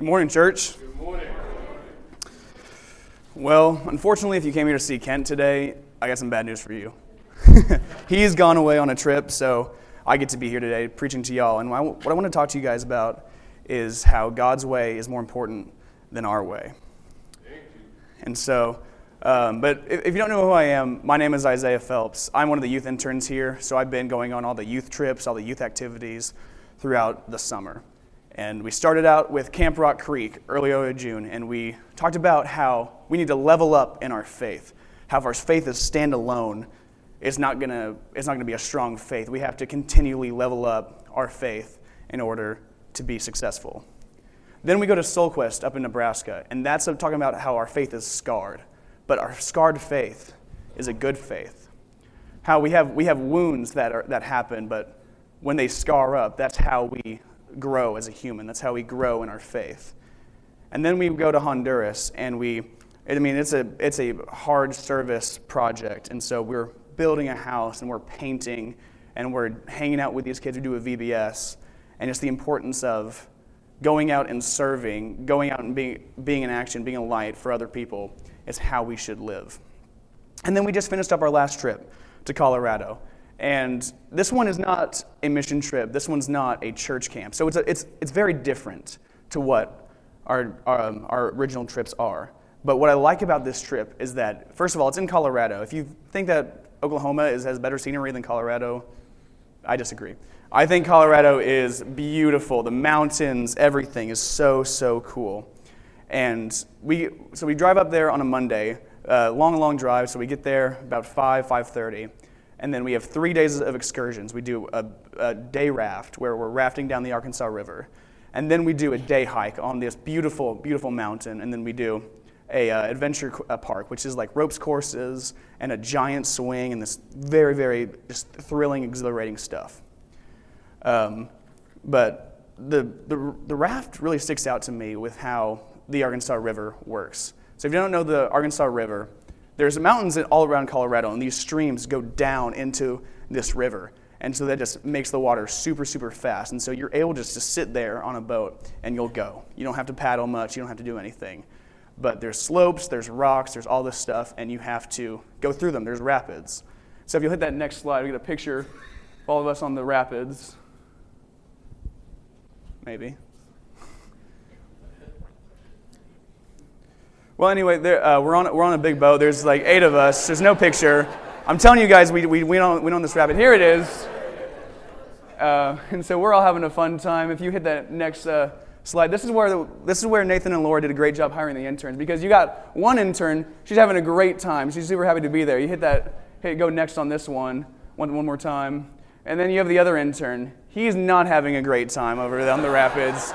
Good morning, church. Good morning. Well, unfortunately, if you came here to see Kent today, I got some bad news for you. He's gone away on a trip, so I get to be here today preaching to y'all. And what I want to talk to you guys about is how God's way is more important than our way. And so, um, but if, if you don't know who I am, my name is Isaiah Phelps. I'm one of the youth interns here, so I've been going on all the youth trips, all the youth activities throughout the summer. And we started out with Camp Rock Creek early in June, and we talked about how we need to level up in our faith. How if our faith is standalone, it's not gonna it's not gonna be a strong faith. We have to continually level up our faith in order to be successful. Then we go to SoulQuest up in Nebraska, and that's talking about how our faith is scarred. But our scarred faith is a good faith. How we have we have wounds that are that happen, but when they scar up, that's how we grow as a human. That's how we grow in our faith. And then we go to Honduras, and we, I mean, it's a, it's a hard service project. And so we're building a house, and we're painting, and we're hanging out with these kids who do a VBS. And it's the importance of going out and serving, going out and being, being in action, being a light for other people is how we should live. And then we just finished up our last trip to Colorado. And this one is not a mission trip. This one's not a church camp. So it's, a, it's, it's very different to what our, our, um, our original trips are. But what I like about this trip is that, first of all, it's in Colorado. If you think that Oklahoma is, has better scenery than Colorado, I disagree. I think Colorado is beautiful. The mountains, everything is so, so cool. And we, so we drive up there on a Monday, uh, long, long drive. So we get there about 5, 5.30 and then we have three days of excursions. We do a, a, day raft where we're rafting down the Arkansas River. And then we do a day hike on this beautiful, beautiful mountain. And then we do a uh, adventure uh, park, which is like ropes courses and a giant swing and this very, very just thrilling, exhilarating stuff. Um, but the, the, the raft really sticks out to me with how the Arkansas River works. So if you don't know the Arkansas River, there's mountains all around Colorado, and these streams go down into this river. And so that just makes the water super, super fast. And so you're able just to sit there on a boat and you'll go. You don't have to paddle much, you don't have to do anything. But there's slopes, there's rocks, there's all this stuff, and you have to go through them. There's rapids. So if you hit that next slide, we get a picture of all of us on the rapids. Maybe. Well, anyway, there, uh, we're, on, we're on a big boat. There's like eight of us. There's no picture. I'm telling you guys, we, we, we, don't, we this rabbit. Here it is. Uh, and so we're all having a fun time. If you hit that next uh, slide, this is, where the, this is where Nathan and Laura did a great job hiring the interns because you got one intern, she's having a great time. She's super happy to be there. You hit that, hit go next on this one, one, one more time. And then you have the other intern. He's not having a great time over on the rapids.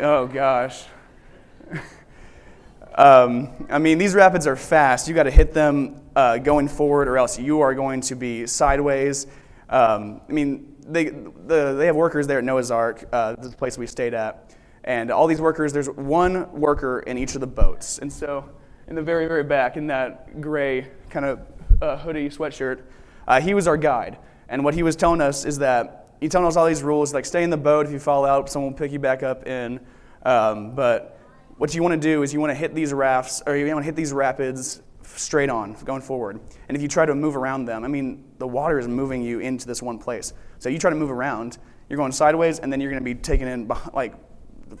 Oh, gosh. Um, I mean, these rapids are fast. You got to hit them uh, going forward, or else you are going to be sideways. Um, I mean, they, the, they have workers there at Noah's Ark, uh, the place we stayed at. And all these workers, there's one worker in each of the boats. And so, in the very, very back, in that gray kind of uh, hoodie sweatshirt, uh, he was our guide. And what he was telling us is that he telling us all these rules, like stay in the boat. If you fall out, someone will pick you back up in. Um, but what you want to do is you want to hit these rafts, or you want to hit these rapids straight on, going forward. And if you try to move around them, I mean, the water is moving you into this one place. So you try to move around, you're going sideways, and then you're going to be taken in, like,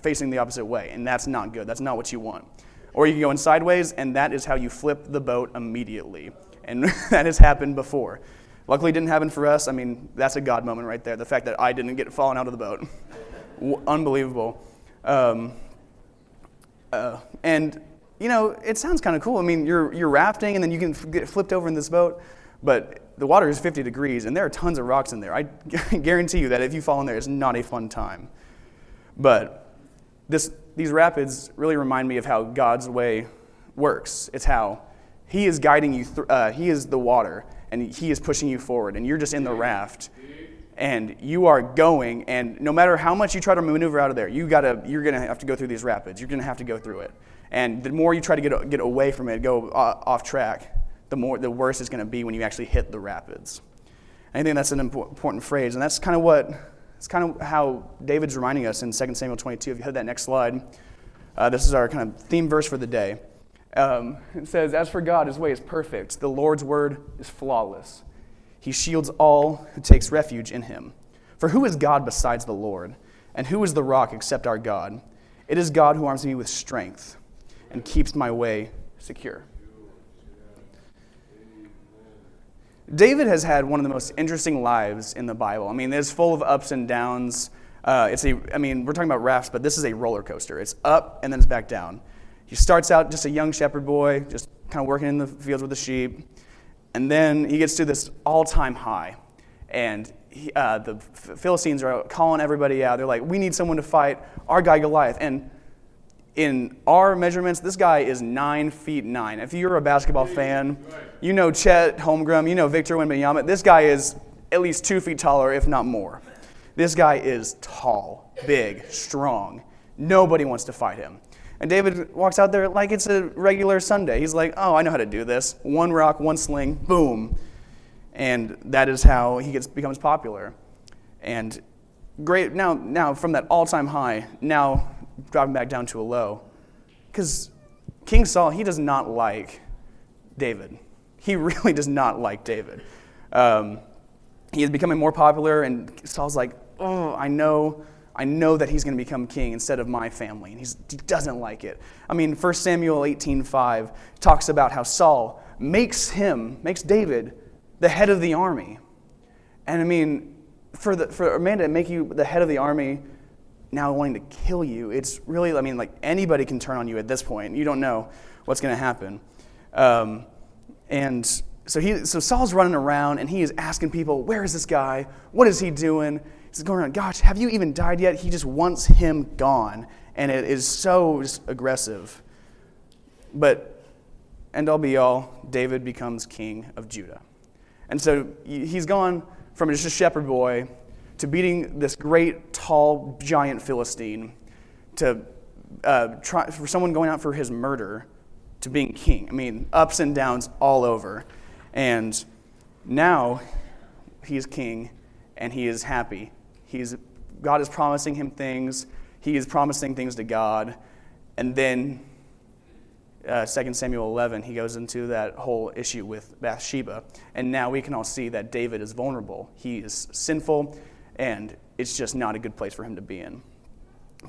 facing the opposite way. And that's not good. That's not what you want. Or you can go in sideways, and that is how you flip the boat immediately. And that has happened before. Luckily, didn't happen for us. I mean, that's a God moment right there. The fact that I didn't get fallen out of the boat. Unbelievable. Um, uh, and you know, it sounds kind of cool. I mean, you're you're rafting, and then you can get flipped over in this boat, but the water is 50 degrees, and there are tons of rocks in there. I guarantee you that if you fall in there, it's not a fun time. But this, these rapids really remind me of how God's way works. It's how He is guiding you. Th- uh, he is the water, and He is pushing you forward, and you're just in the raft and you are going and no matter how much you try to maneuver out of there you gotta you're gonna have to go through these rapids you're gonna have to go through it and the more you try to get, get away from it go off track the more the worse it's going to be when you actually hit the rapids i think that's an important phrase and that's kind of what it's kind of how david's reminding us in 2 samuel 22 if you had that next slide Uh, this is our kind of theme verse for the day. Um, it says, As for God, his way is perfect. The Lord's word is flawless. He shields all who takes refuge in him. For who is God besides the Lord? And who is the rock except our God? It is God who arms me with strength and keeps my way secure. David has had one of the most interesting lives in the Bible. I mean, it's full of ups and downs. Uh, it's a, I mean, we're talking about rafts, but this is a roller coaster. It's up and then it's back down. He starts out just a young shepherd boy, just kind of working in the fields with the sheep, and then he gets to this all-time high, and he, uh, the Philistines are calling everybody out. They're like, "We need someone to fight our guy Goliath," and in our measurements, this guy is nine feet nine. If you're a basketball fan, you know Chet Holmgren, you know Victor Wembanyama. This guy is at least two feet taller, if not more. This guy is tall, big, strong. Nobody wants to fight him. And David walks out there like it's a regular Sunday. He's like, oh, I know how to do this. One rock, one sling, boom. And that is how he gets, becomes popular. And great, now, now from that all time high, now dropping back down to a low. Because King Saul, he does not like David. He really does not like David. Um, he is becoming more popular, and Saul's like, oh, I know, I know that he's going to become king instead of my family, and he doesn't like it. I mean, 1 Samuel 18:5 talks about how Saul makes him, makes David, the head of the army. And I mean, for, the, for Amanda to make you the head of the army, now wanting to kill you, it's really, I mean, like anybody can turn on you at this point. You don't know what's going to happen. Um, and so, he, so Saul's running around and he is asking people, Where is this guy? What is he doing? He's going around, Gosh, have you even died yet? He just wants him gone. And it is so aggressive. But, end all be all, David becomes king of Judah. And so he's gone from just a shepherd boy to beating this great, tall, giant Philistine, to uh, try, for someone going out for his murder, to being king. I mean, ups and downs all over. And now he's king and he is happy. He's, God is promising him things, he is promising things to God. And then uh, 2 Samuel 11, he goes into that whole issue with Bathsheba. And now we can all see that David is vulnerable. He is sinful and it's just not a good place for him to be in.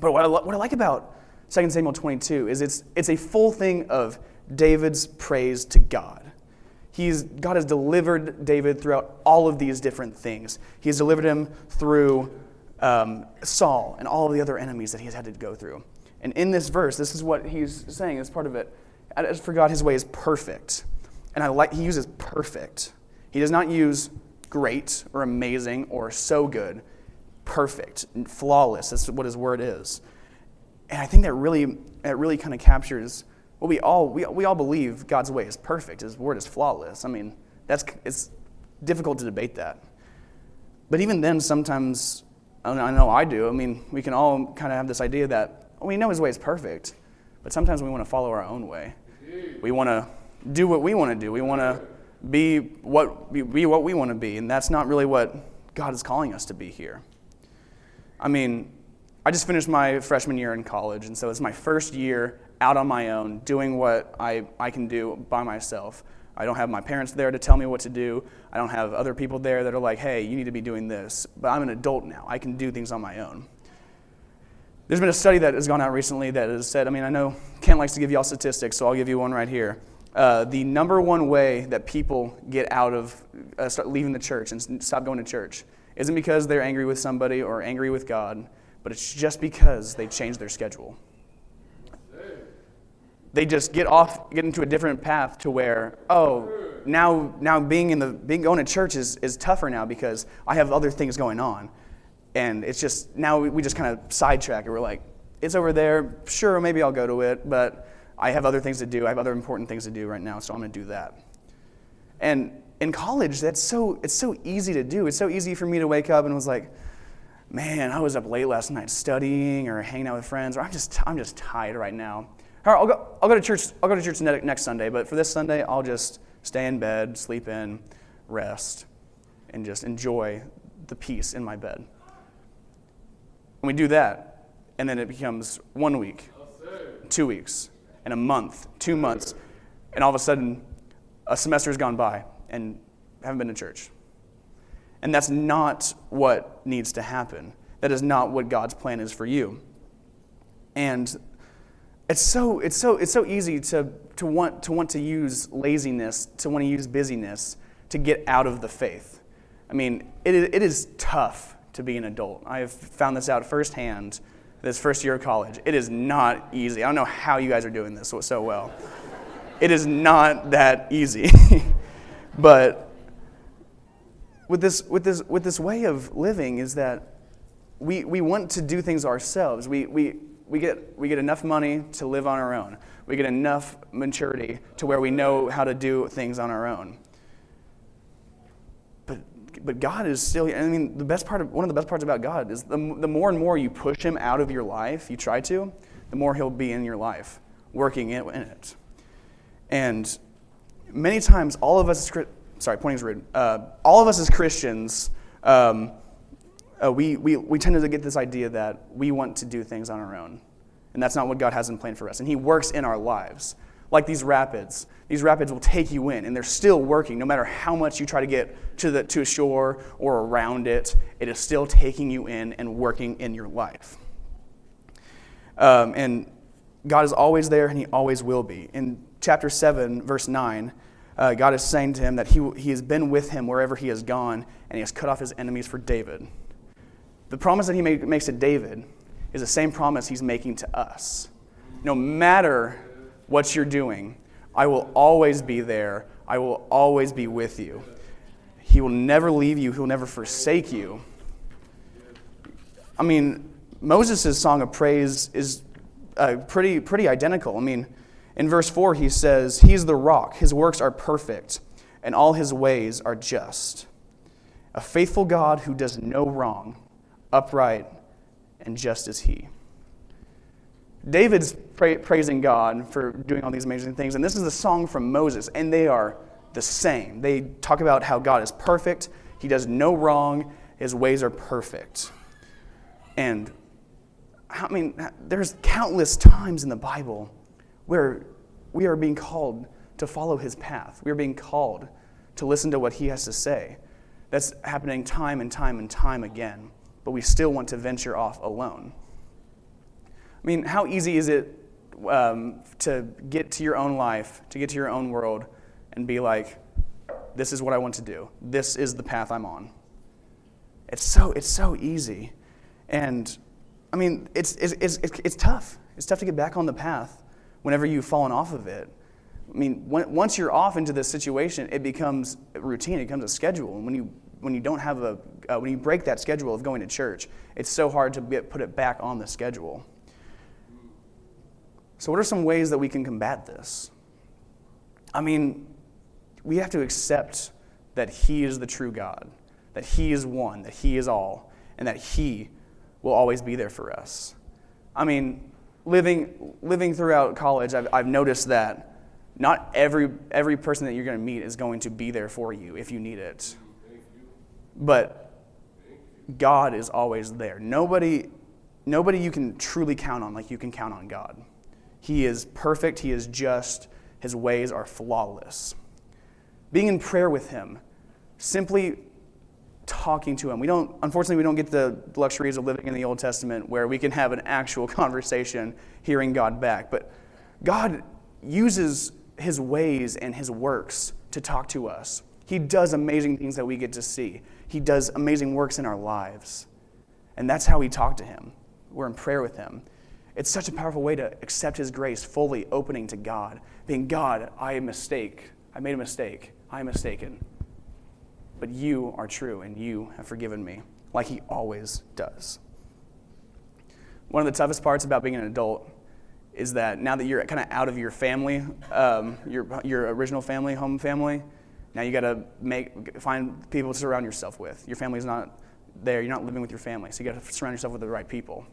But what I, what I like about 2 Samuel 22 is it's, it's a full thing of David's praise to God. He's, God has delivered David throughout all of these different things. He has delivered him through um, Saul and all of the other enemies that he has had to go through. And in this verse, this is what he's saying as part of it. As for God, his way is perfect. And I like, he uses perfect. He does not use great or amazing or so good, perfect, flawless. That's what his word is. And I think that really, that really kind of captures what we all, we, we all believe God's way is perfect. His word is flawless. I mean, that's, it's difficult to debate that. But even then, sometimes, I know I do, I mean, we can all kind of have this idea that we know his way is perfect, but sometimes we want to follow our own way. We want to do what we want to do. We want to be what, be what we want to be. And that's not really what God is calling us to be here. I mean, I just finished my freshman year in college, and so it's my first year out on my own, doing what I, I can do by myself. I don't have my parents there to tell me what to do. I don't have other people there that are like, hey, you need to be doing this. But I'm an adult now. I can do things on my own. There's been a study that has gone out recently that has said, I mean, I know Ken likes to give y'all statistics, so I'll give you one right here. Uh, the number one way that people get out of uh, start leaving the church and stop going to church isn't because they're angry with somebody or angry with God, but it's just because they change their schedule. They just get off, get into a different path to where, oh, now, now being in the being going to church is, is tougher now because I have other things going on, and it's just now we just kind of sidetrack it. We're like, it's over there. Sure, maybe I'll go to it, but I have other things to do. I have other important things to do right now, so I'm going to do that. And in college, that's so it's so easy to do. It's so easy for me to wake up and was like, man, I was up late last night studying or hanging out with friends, or I'm just I'm just tired right now. All right, I'll go, I'll go to church. I'll go to church next Sunday, but for this Sunday, I'll just stay in bed, sleep in, rest, and just enjoy the peace in my bed. And we do that, and then it becomes one week, two weeks, and a month, two months, and all of a sudden, a semester has gone by and haven't been to church. And that's not what needs to happen. That is not what God's plan is for you. And it's so, it's so, it's so easy to, to, want, to want to use laziness, to want to use busyness to get out of the faith. I mean, it, it is tough to be an adult. I have found this out firsthand this first year of college. It is not easy. I don't know how you guys are doing this so well. It is not that easy. but with this, with, this, with this way of living is that we, we want to do things ourselves. We, we, we, get, we get enough money to live on our own. We get enough maturity to where we know how to do things on our own. But, but God is still, I mean, the best part of, one of the best parts about God is the, the more and more you push him out of your life, you try to, the more he'll be in your life, working in it. And many times, all of us, sorry, pointing is rude, uh, all of us as Christians, um, uh, we, we, we tend to get this idea that we want to do things on our own. And that's not what God has in plan for us. And He works in our lives. Like these rapids. These rapids will take you in, and they're still working. No matter how much you try to get to, the, to a shore or around it, it is still taking you in and working in your life. Um, and God is always there, and He always will be. In chapter 7, verse 9, uh, God is saying to him that he, he has been with him wherever he has gone, and he has cut off his enemies for David. The promise that he make, makes to David is the same promise he's making to us. No matter what you're doing, I will always be there. I will always be with you. He will never leave you, He will never forsake you. I mean, Moses' song of praise is uh, pretty, pretty identical. I mean, in verse 4, he says, He's the rock, His works are perfect, and all His ways are just. A faithful God who does no wrong upright, and just as he. David's pra- praising God for doing all these amazing things, and this is the song from Moses, and they are the same. They talk about how God is perfect, he does no wrong, his ways are perfect. And I mean, there's countless times in the Bible where we are being called to follow his path. We are being called to listen to what he has to say. That's happening time and time and time again but we still want to venture off alone. I mean, how easy is it um, to get to your own life, to get to your own world, and be like, this is what I want to do. This is the path I'm on. It's so, it's so easy. And I mean, it's, it's, it's, it's tough. It's tough to get back on the path whenever you've fallen off of it. I mean, when, once you're off into this situation, it becomes routine, it becomes a schedule. And when you when you don't have a uh, when you break that schedule of going to church, it's so hard to get, put it back on the schedule. So, what are some ways that we can combat this? I mean, we have to accept that He is the true God, that He is one, that He is all, and that He will always be there for us. I mean, living, living throughout college, I've, I've noticed that not every, every person that you're going to meet is going to be there for you if you need it. But God is always there. Nobody, nobody you can truly count on like you can count on God. He is perfect, He is just, His ways are flawless. Being in prayer with Him, simply talking to Him. We don't, unfortunately, we don't get the luxuries of living in the Old Testament where we can have an actual conversation hearing God back. But God uses His ways and His works to talk to us. He does amazing things that we get to see. He does amazing works in our lives. And that's how we talk to Him. We're in prayer with Him. It's such a powerful way to accept His grace, fully opening to God, being God, I mistake. I made a mistake. I am mistaken. But you are true, and you have forgiven me, like He always does. One of the toughest parts about being an adult is that now that you're kind of out of your family, um, your, your original family, home family, now you got to make find people to surround yourself with. Your family's not there. You're not living with your family, so you got to surround yourself with the right people.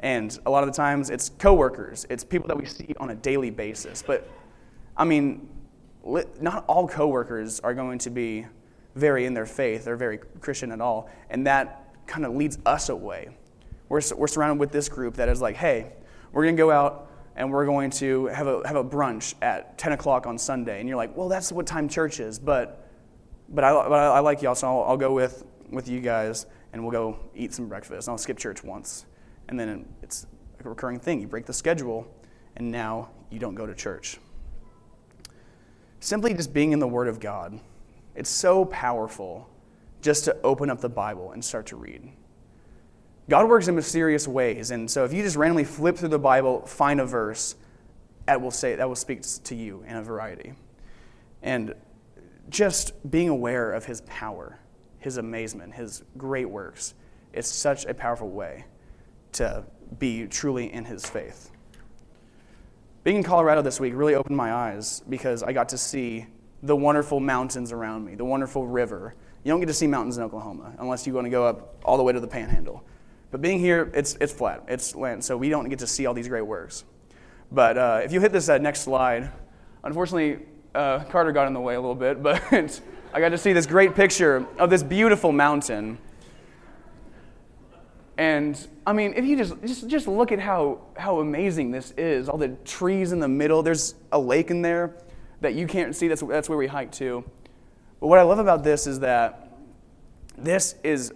And a lot of the times, it's coworkers. It's people that we see on a daily basis. But I mean, not all coworkers are going to be very in their faith or very Christian at all, and that kind of leads us away. We're, we're surrounded with this group that is like, hey, we're going to go out and we're going to have a, have a brunch at 10 o'clock on Sunday. And you're like, well, that's what time church is. But, but, I, but I, like y'all, so I'll, I'll go with, with you guys and we'll go eat some breakfast. And I'll skip church once. And then it's a recurring thing. You break the schedule, and now you don't go to church. Simply just being in the Word of God, it's so powerful just to open up the Bible and start to read. God works in mysterious ways, and so if you just randomly flip through the Bible, find a verse, that will say that will speak to you in a variety. And just being aware of his power, his amazement, his great works, is such a powerful way to be truly in his faith. Being in Colorado this week really opened my eyes because I got to see the wonderful mountains around me, the wonderful river. You don't get to see mountains in Oklahoma unless you want to go up all the way to the panhandle. But being here, it's, it's flat, it's land, so we don't get to see all these great works. But uh, if you hit this uh, next slide, unfortunately, uh, Carter got in the way a little bit, but I got to see this great picture of this beautiful mountain. And I mean, if you just, just, just look at how, how amazing this is, all the trees in the middle, there's a lake in there that you can't see. That's, that's where we hike to. But what I love about this is that this is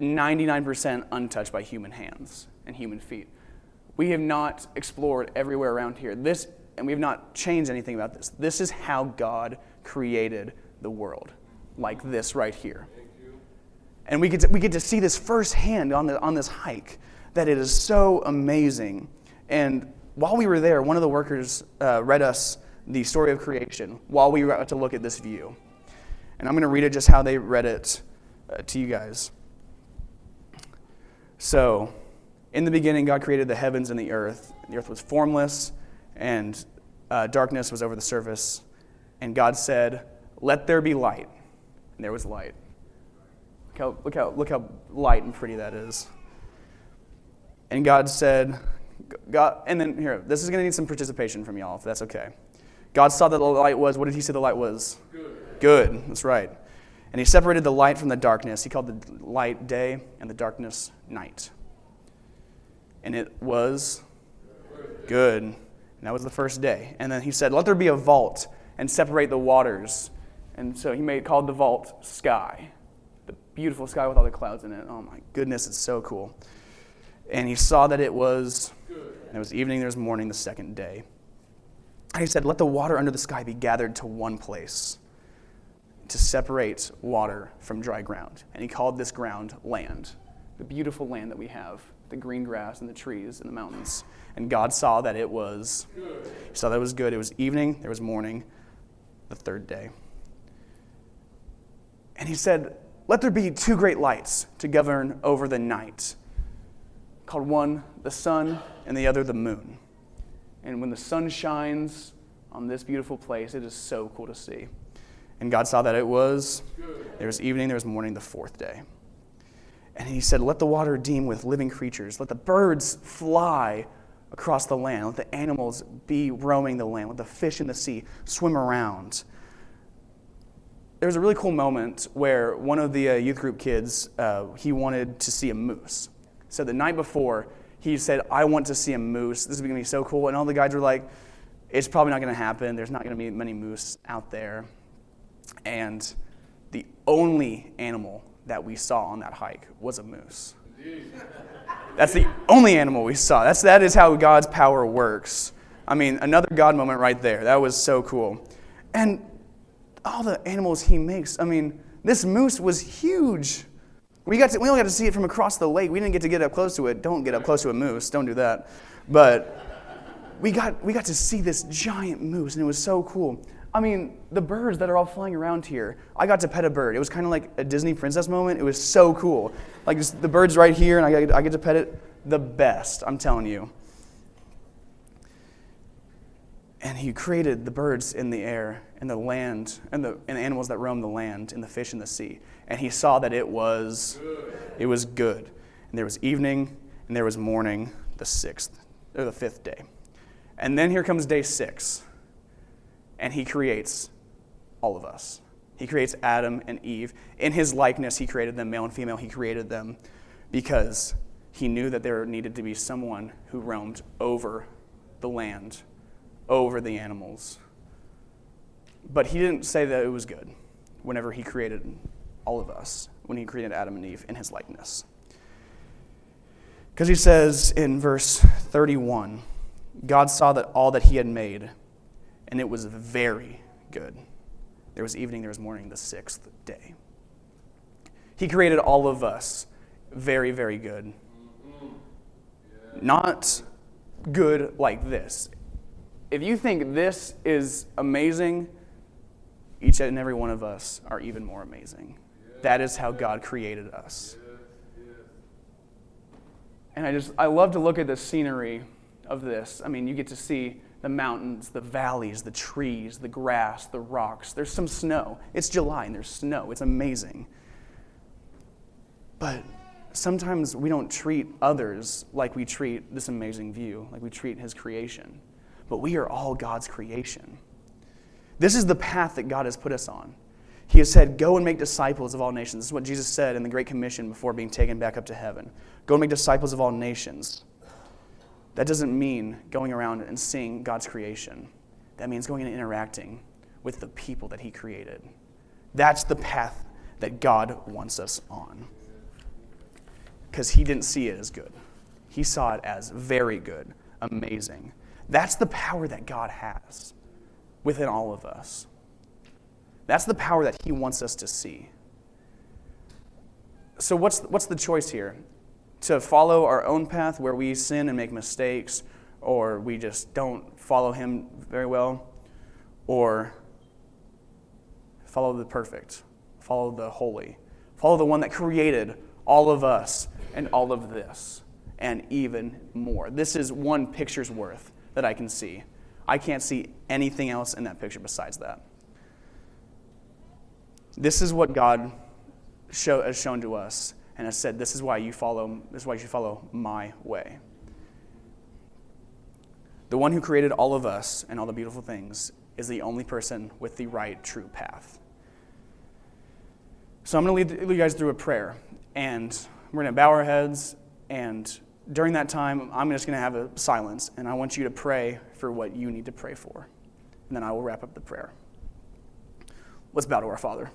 99% untouched by human hands and human feet. We have not explored everywhere around here. This, and we have not changed anything about this. This is how God created the world, like this right here. And we get to, we get to see this firsthand on, the, on this hike, that it is so amazing. And while we were there, one of the workers uh, read us the story of creation while we were out to look at this view. And I'm going to read it just how they read it uh, to you guys. So, in the beginning, God created the heavens and the earth. The earth was formless, and uh, darkness was over the surface. And God said, Let there be light. And there was light. Look how, look how, look how light and pretty that is. And God said, God, and then here, this is going to need some participation from y'all, if that's okay. God saw that the light was, what did he say the light was? Good. Good, that's right. And he separated the light from the darkness. He called the light day and the darkness night. And it was good. And that was the first day. And then he said, Let there be a vault and separate the waters. And so he made called the vault sky The beautiful sky with all the clouds in it. Oh my goodness, it's so cool. And he saw that it was, it was evening, there was morning the second day. And he said, Let the water under the sky be gathered to one place to separate water from dry ground. And he called this ground land, the beautiful land that we have, the green grass and the trees and the mountains. And God saw that it was, he saw that it was good. It was evening, there was morning, the third day. And he said, let there be two great lights to govern over the night, called one the sun and the other the moon. And when the sun shines on this beautiful place, it is so cool to see. And God saw that it was. There was evening, there was morning, the fourth day. And he said, Let the water deem with living creatures. Let the birds fly across the land. Let the animals be roaming the land. Let the fish in the sea swim around there was a really cool moment where one of the uh, youth group kids uh, he wanted to see a moose so the night before he said i want to see a moose this is going to be so cool and all the guys were like it's probably not going to happen there's not going to be many moose out there and the only animal that we saw on that hike was a moose that's the only animal we saw that's, that is how god's power works i mean another god moment right there that was so cool and all the animals he makes. I mean, this moose was huge. We, got to, we only got to see it from across the lake. We didn't get to get up close to it. Don't get up close to a moose. Don't do that. But we got, we got to see this giant moose, and it was so cool. I mean, the birds that are all flying around here, I got to pet a bird. It was kind of like a Disney princess moment. It was so cool. Like just the bird's right here, and I get, I get to pet it. The best, I'm telling you. And he created the birds in the air and the land and the, and the animals that roam the land and the fish in the sea. And he saw that it was good. it was good. And there was evening and there was morning the sixth or the fifth day. And then here comes day six. And he creates all of us. He creates Adam and Eve. In his likeness, he created them, male and female, he created them because he knew that there needed to be someone who roamed over the land over the animals. But he didn't say that it was good whenever he created all of us, when he created Adam and Eve in his likeness. Because he says in verse 31 God saw that all that he had made, and it was very good. There was evening, there was morning, the sixth day. He created all of us very, very good. Not good like this. If you think this is amazing, each and every one of us are even more amazing. That is how God created us. And I just, I love to look at the scenery of this. I mean, you get to see the mountains, the valleys, the trees, the grass, the rocks. There's some snow. It's July and there's snow. It's amazing. But sometimes we don't treat others like we treat this amazing view, like we treat His creation. But we are all God's creation. This is the path that God has put us on. He has said, Go and make disciples of all nations. This is what Jesus said in the Great Commission before being taken back up to heaven. Go and make disciples of all nations. That doesn't mean going around and seeing God's creation. That means going and interacting with the people that He created. That's the path that God wants us on. Because He didn't see it as good, He saw it as very good, amazing. That's the power that God has within all of us. That's the power that He wants us to see. So, what's, what's the choice here? To follow our own path where we sin and make mistakes, or we just don't follow Him very well, or follow the perfect, follow the holy, follow the one that created all of us and all of this, and even more. This is one picture's worth that I can see. I can't see anything else in that picture besides that. This is what God show, has shown to us and has said, this is why you follow, this is why you should follow my way. The one who created all of us and all the beautiful things is the only person with the right, true path. So I'm going to lead you guys through a prayer, and we're going to bow our heads, and during that time, I'm just going to have a silence, and I want you to pray for what you need to pray for. And then I will wrap up the prayer. Let's bow to our Father.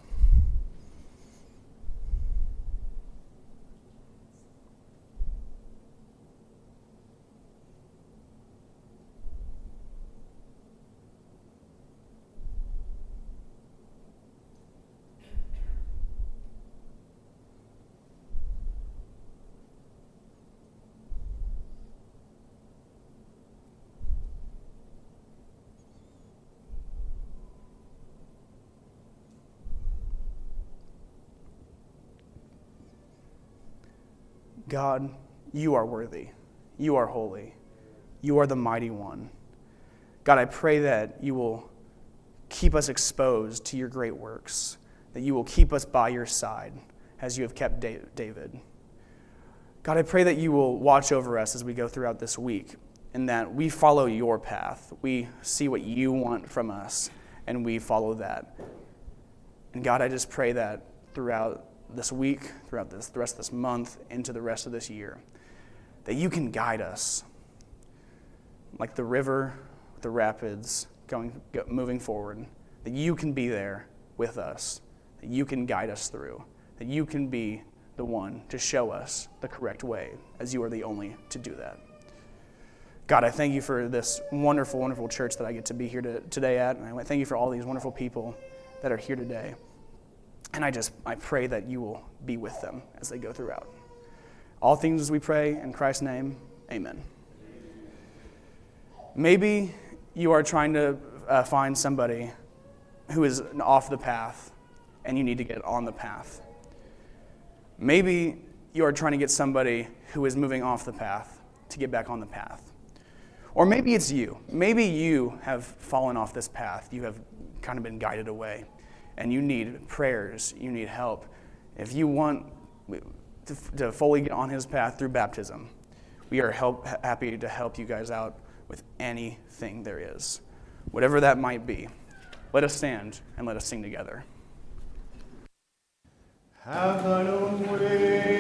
God, you are worthy. You are holy. You are the mighty one. God, I pray that you will keep us exposed to your great works, that you will keep us by your side as you have kept David. God, I pray that you will watch over us as we go throughout this week and that we follow your path. We see what you want from us and we follow that. And God, I just pray that throughout this week, throughout this, the rest of this month, into the rest of this year, that you can guide us like the river, the rapids, going, moving forward, that you can be there with us, that you can guide us through, that you can be the one to show us the correct way, as you are the only to do that. God, I thank you for this wonderful, wonderful church that I get to be here to, today at, and I thank you for all these wonderful people that are here today. And I just I pray that you will be with them as they go throughout. All things as we pray in Christ's name, amen. Maybe you are trying to uh, find somebody who is off the path and you need to get on the path. Maybe you are trying to get somebody who is moving off the path to get back on the path. Or maybe it's you. Maybe you have fallen off this path. You have kind of been guided away and you need prayers, you need help, if you want to, to fully get on his path through baptism, we are help, happy to help you guys out with anything there is, whatever that might be. Let us stand and let us sing together. Have thine own way.